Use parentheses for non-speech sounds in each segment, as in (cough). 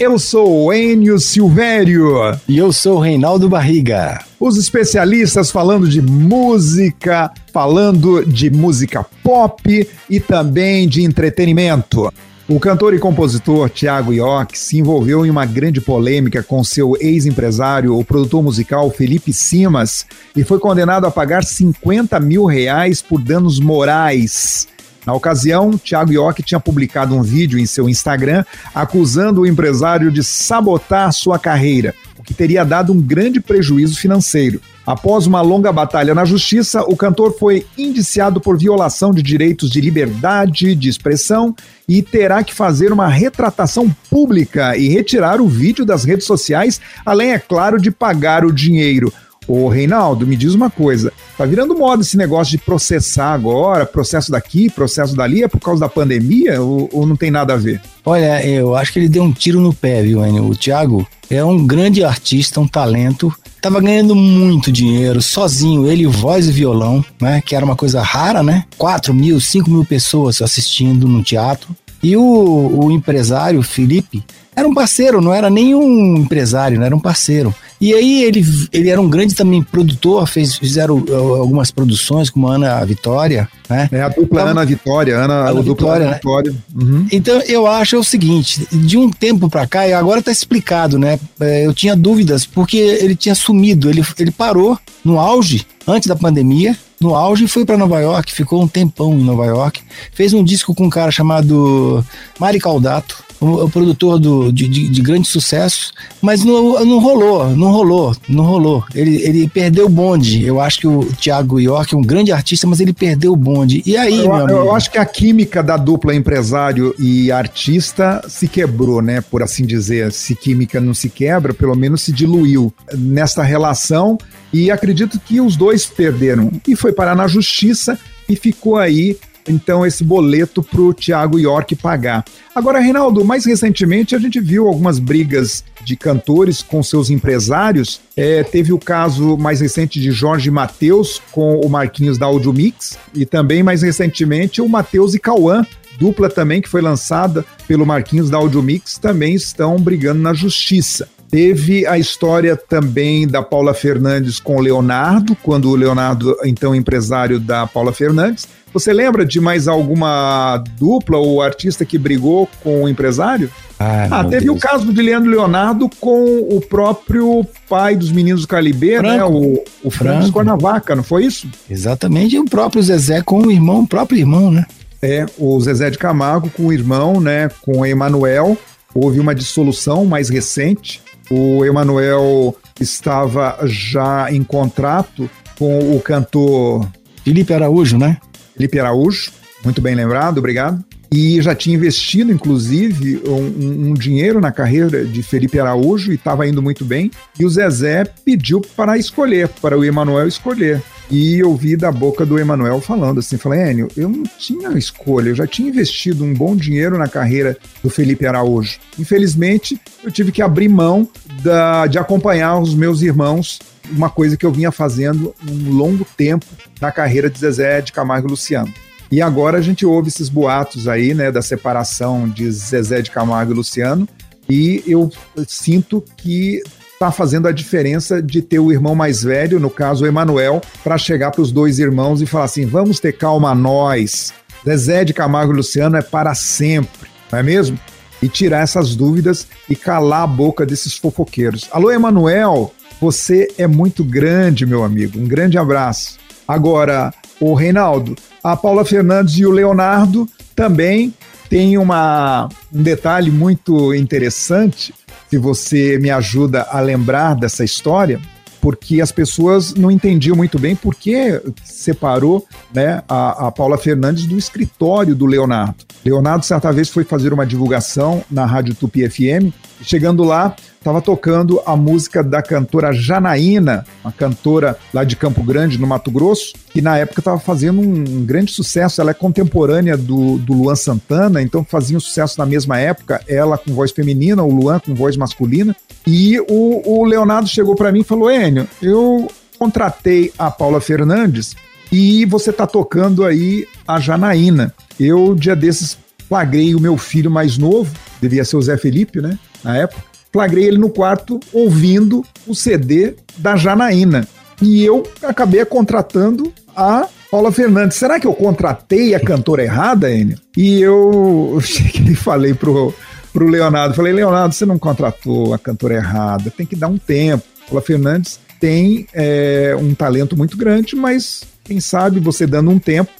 Eu sou o Enio Silvério. E eu sou o Reinaldo Barriga. Os especialistas falando de música, falando de música pop e também de entretenimento. O cantor e compositor Tiago York se envolveu em uma grande polêmica com seu ex-empresário, o produtor musical Felipe Simas, e foi condenado a pagar 50 mil reais por danos morais. Na ocasião, Tiago York tinha publicado um vídeo em seu Instagram acusando o empresário de sabotar sua carreira, o que teria dado um grande prejuízo financeiro. Após uma longa batalha na justiça, o cantor foi indiciado por violação de direitos de liberdade de expressão e terá que fazer uma retratação pública e retirar o vídeo das redes sociais, além, é claro, de pagar o dinheiro. Ô, Reinaldo, me diz uma coisa. Tá virando moda esse negócio de processar agora, processo daqui, processo dali, é por causa da pandemia ou, ou não tem nada a ver? Olha, eu acho que ele deu um tiro no pé, viu, Enio? O Thiago é um grande artista, um talento. Tava ganhando muito dinheiro, sozinho, ele, voz e violão, né? Que era uma coisa rara, né? 4 mil, 5 mil pessoas assistindo no teatro. E o, o empresário, Felipe, era um parceiro, não era nenhum empresário, não era um parceiro. E aí ele, ele era um grande também produtor, fez, fizeram uh, algumas produções com a Ana Vitória, né? É a dupla Ana Vitória, Ana, Ana dupla Vitória, Ana né? Vitória. Uhum. Então eu acho o seguinte, de um tempo para cá, e agora tá explicado, né? É, eu tinha dúvidas, porque ele tinha sumido, ele, ele parou no auge, antes da pandemia, no auge foi para Nova York, ficou um tempão em Nova York, fez um disco com um cara chamado Mari Caldato, o, o produtor do, de, de, de, grandes sucessos, mas não, não rolou, não rolou, não rolou. Ele, ele perdeu o bonde. Eu acho que o Thiago York é um grande artista, mas ele perdeu o bonde. E aí, eu, meu amigo? Eu acho que a química da dupla empresário e artista se quebrou, né? Por assim dizer. Se química não se quebra, pelo menos se diluiu nesta relação. E acredito que os dois perderam. E foi parar na justiça e ficou aí então esse boleto para o Thiago York pagar. Agora, Reinaldo, mais recentemente a gente viu algumas brigas de cantores com seus empresários. É, teve o caso mais recente de Jorge Matheus com o Marquinhos da Audio Mix e também mais recentemente o Matheus e Cauã, dupla também que foi lançada pelo Marquinhos da Audio Mix, também estão brigando na justiça. Teve a história também da Paula Fernandes com o Leonardo, quando o Leonardo, então empresário da Paula Fernandes. Você lembra de mais alguma dupla ou artista que brigou com o empresário? Ah, ah teve Deus. o caso de Leandro Leonardo com o próprio pai dos meninos do Calibre, né? O, o Franco Cornavaca, não foi isso? Exatamente, e o próprio Zezé com o irmão, o próprio irmão, né? É, o Zezé de Camargo com o irmão, né? Com o Emanuel. Houve uma dissolução mais recente o Emanuel estava já em contrato com o cantor Felipe Araújo, né? Felipe Araújo, muito bem lembrado, obrigado. E já tinha investido, inclusive, um, um dinheiro na carreira de Felipe Araújo e estava indo muito bem. E o Zezé pediu para escolher, para o Emanuel escolher. E eu vi da boca do Emanuel falando assim, falei, Enio, eu não tinha escolha, eu já tinha investido um bom dinheiro na carreira do Felipe Araújo. Infelizmente, eu tive que abrir mão da, de acompanhar os meus irmãos, uma coisa que eu vinha fazendo um longo tempo na carreira de Zezé de Camargo e Luciano. E agora a gente ouve esses boatos aí, né, da separação de Zezé de Camargo e Luciano, e eu sinto que está fazendo a diferença de ter o irmão mais velho, no caso o Emanuel, para chegar para os dois irmãos e falar assim: vamos ter calma nós. Zezé de Camargo e Luciano é para sempre, não é mesmo? E tirar essas dúvidas e calar a boca desses fofoqueiros. Alô, Emanuel, você é muito grande, meu amigo. Um grande abraço. Agora, o Reinaldo, a Paula Fernandes e o Leonardo também têm uma, um detalhe muito interessante se você me ajuda a lembrar dessa história, porque as pessoas não entendiam muito bem por que separou né, a, a Paula Fernandes do escritório do Leonardo. Leonardo, certa vez, foi fazer uma divulgação na Rádio Tupi FM, chegando lá, estava tocando a música da cantora Janaína, uma cantora lá de Campo Grande, no Mato Grosso, que na época estava fazendo um grande sucesso. Ela é contemporânea do, do Luan Santana, então fazia um sucesso na mesma época, ela com voz feminina, o Luan com voz masculina. E o, o Leonardo chegou para mim e falou: Enio, eu contratei a Paula Fernandes e você está tocando aí a Janaína. Eu, dia desses, flagrei o meu filho mais novo, devia ser o Zé Felipe, né? Na época. Flagrei ele no quarto ouvindo o CD da Janaína. E eu acabei contratando a Paula Fernandes. Será que eu contratei a cantora errada, Enio? E eu (laughs) cheguei e falei pro, pro Leonardo, falei, Leonardo, você não contratou a cantora errada, tem que dar um tempo. Paula Fernandes tem é, um talento muito grande, mas quem sabe você dando um tempo,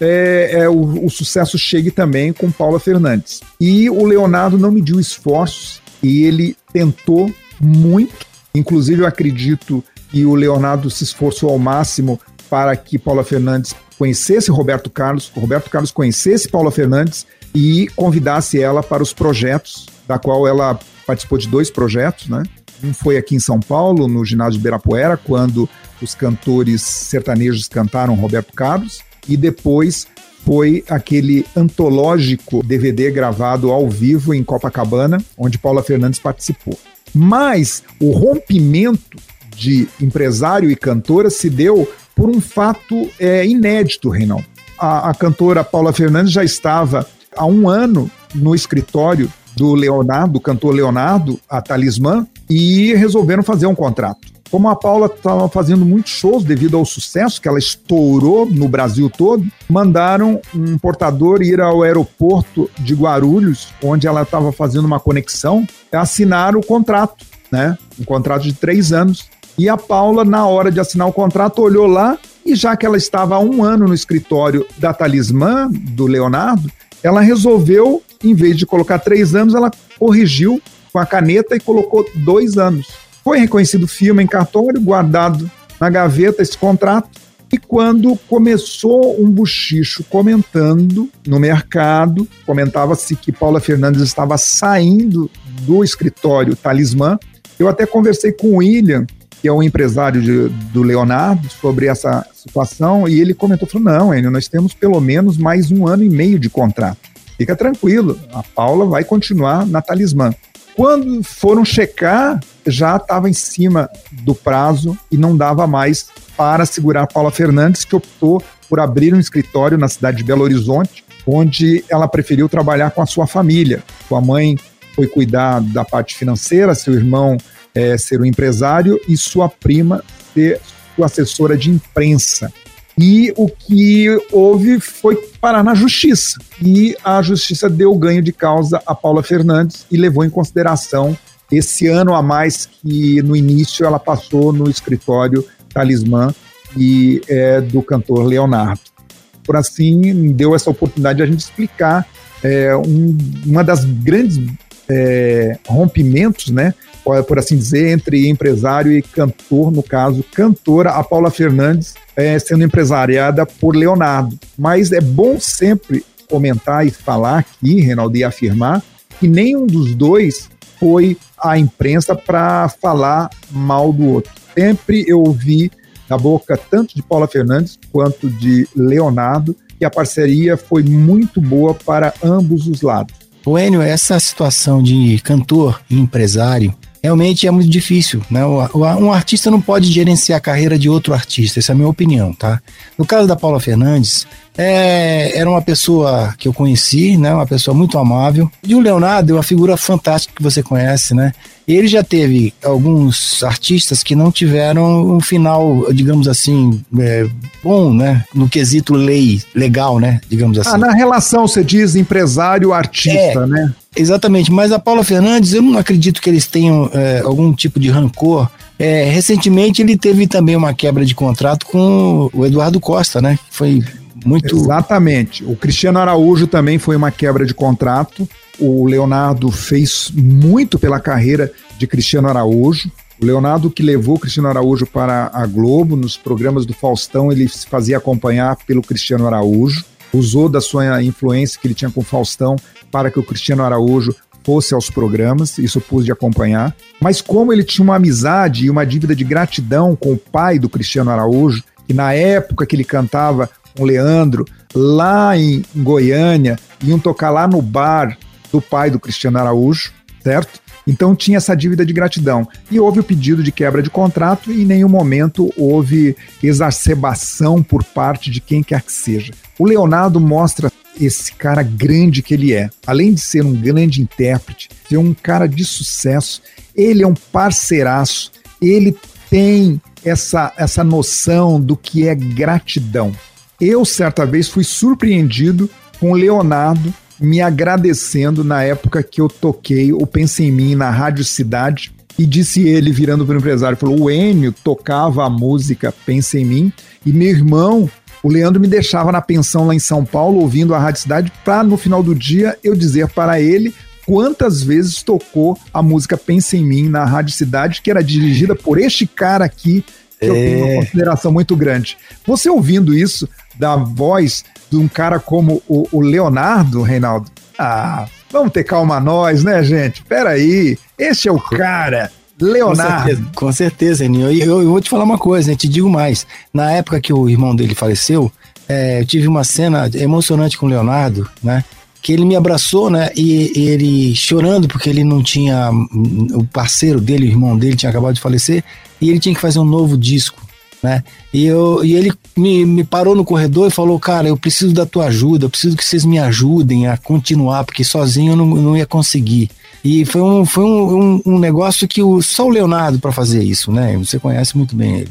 é, é, o, o, sucesso chegue também com Paula Fernandes. E o Leonardo não mediu esforços e ele tentou muito. Inclusive, eu acredito que o Leonardo se esforçou ao máximo para que Paula Fernandes conhecesse Roberto Carlos, Roberto Carlos conhecesse Paula Fernandes e convidasse ela para os projetos, da qual ela participou de dois projetos, né? Um foi aqui em São Paulo, no ginásio de Ibirapuera, quando os cantores sertanejos cantaram Roberto Carlos, e depois foi aquele antológico DVD gravado ao vivo em Copacabana, onde Paula Fernandes participou. Mas o rompimento de empresário e cantora se deu por um fato é, inédito, Reinaldo. A, a cantora Paula Fernandes já estava há um ano no escritório do Leonardo, do cantor Leonardo, a Talismã, e resolveram fazer um contrato. Como a Paula estava fazendo muitos shows devido ao sucesso que ela estourou no Brasil todo, mandaram um portador ir ao aeroporto de Guarulhos, onde ela estava fazendo uma conexão, assinar o contrato, né? Um contrato de três anos. E a Paula, na hora de assinar o contrato, olhou lá e já que ela estava há um ano no escritório da Talismã, do Leonardo, ela resolveu, em vez de colocar três anos, ela corrigiu com a caneta e colocou dois anos. Foi reconhecido firma em cartório, guardado na gaveta esse contrato. E quando começou um buchicho comentando no mercado, comentava-se que Paula Fernandes estava saindo do escritório Talismã. Eu até conversei com o William, que é um empresário de, do Leonardo, sobre essa situação, e ele comentou, falou, não, Enio, nós temos pelo menos mais um ano e meio de contrato. Fica tranquilo, a Paula vai continuar na Talismã. Quando foram checar, já estava em cima do prazo e não dava mais para segurar Paula Fernandes, que optou por abrir um escritório na cidade de Belo Horizonte, onde ela preferiu trabalhar com a sua família. Sua mãe foi cuidar da parte financeira, seu irmão é, ser um empresário e sua prima ser sua assessora de imprensa. E o que houve foi parar na justiça. E a justiça deu ganho de causa a Paula Fernandes e levou em consideração esse ano a mais que no início ela passou no escritório Talismã e é, do cantor Leonardo. Por assim, deu essa oportunidade de a gente explicar é, um, uma das grandes é, rompimentos, né, por assim dizer, entre empresário e cantor, no caso, cantora, a Paula Fernandes, é, sendo empresariada por Leonardo. Mas é bom sempre comentar e falar aqui, Reinaldo, e afirmar que nenhum dos dois foi à imprensa para falar mal do outro. Sempre eu ouvi da boca tanto de Paula Fernandes quanto de Leonardo que a parceria foi muito boa para ambos os lados. O Enio, essa situação de cantor e empresário realmente é muito difícil, né? Um artista não pode gerenciar a carreira de outro artista, essa é a minha opinião, tá? No caso da Paula Fernandes, é, era uma pessoa que eu conheci, né? Uma pessoa muito amável. E o Leonardo é uma figura fantástica que você conhece, né? Ele já teve alguns artistas que não tiveram um final, digamos assim, é, bom, né? No quesito lei, legal, né? Digamos assim. Ah, na relação, você diz empresário-artista, é, né? Exatamente, mas a Paula Fernandes, eu não acredito que eles tenham é, algum tipo de rancor. É, recentemente ele teve também uma quebra de contrato com o Eduardo Costa, né? Foi muito. Exatamente. O Cristiano Araújo também foi uma quebra de contrato. O Leonardo fez muito pela carreira de Cristiano Araújo. O Leonardo que levou o Cristiano Araújo para a Globo, nos programas do Faustão, ele se fazia acompanhar pelo Cristiano Araújo. Usou da sua influência que ele tinha com o Faustão para que o Cristiano Araújo fosse aos programas, isso pude acompanhar. Mas como ele tinha uma amizade e uma dívida de gratidão com o pai do Cristiano Araújo, que na época que ele cantava com Leandro, lá em Goiânia, iam tocar lá no bar do pai do Cristiano Araújo, certo? Então tinha essa dívida de gratidão. E houve o pedido de quebra de contrato e em nenhum momento houve exacerbação por parte de quem quer que seja. O Leonardo mostra esse cara grande que ele é. Além de ser um grande intérprete, ser um cara de sucesso, ele é um parceiraço, ele tem essa, essa noção do que é gratidão. Eu, certa vez, fui surpreendido com o Leonardo me agradecendo na época que eu toquei o Pensa em Mim na Rádio Cidade. E disse ele, virando para o empresário, falou: o Enio tocava a música Pensa em Mim, e meu irmão, o Leandro, me deixava na pensão lá em São Paulo, ouvindo a Rádio Cidade, para no final do dia eu dizer para ele quantas vezes tocou a música Pensa em Mim na Rádio Cidade, que era dirigida por este cara aqui, que é. eu tenho uma é. consideração muito grande. Você ouvindo isso, da voz de um cara como o, o Leonardo, Reinaldo, ah, vamos ter calma nós, né, gente? Peraí, esse é o cara. Leonardo. Com certeza, Eninho. Eu, eu, vou te falar uma coisa, né? te digo mais. Na época que o irmão dele faleceu, é, eu tive uma cena emocionante com o Leonardo, né? Que ele me abraçou, né? E, e, ele chorando porque ele não tinha. O parceiro dele, o irmão dele, tinha acabado de falecer e ele tinha que fazer um novo disco né? E, eu, e ele me, me parou no corredor e falou, cara, eu preciso da tua ajuda, eu preciso que vocês me ajudem a continuar, porque sozinho eu não, não ia conseguir. E foi um, foi um, um, um negócio que o, só o Leonardo para fazer isso, né? Você conhece muito bem ele.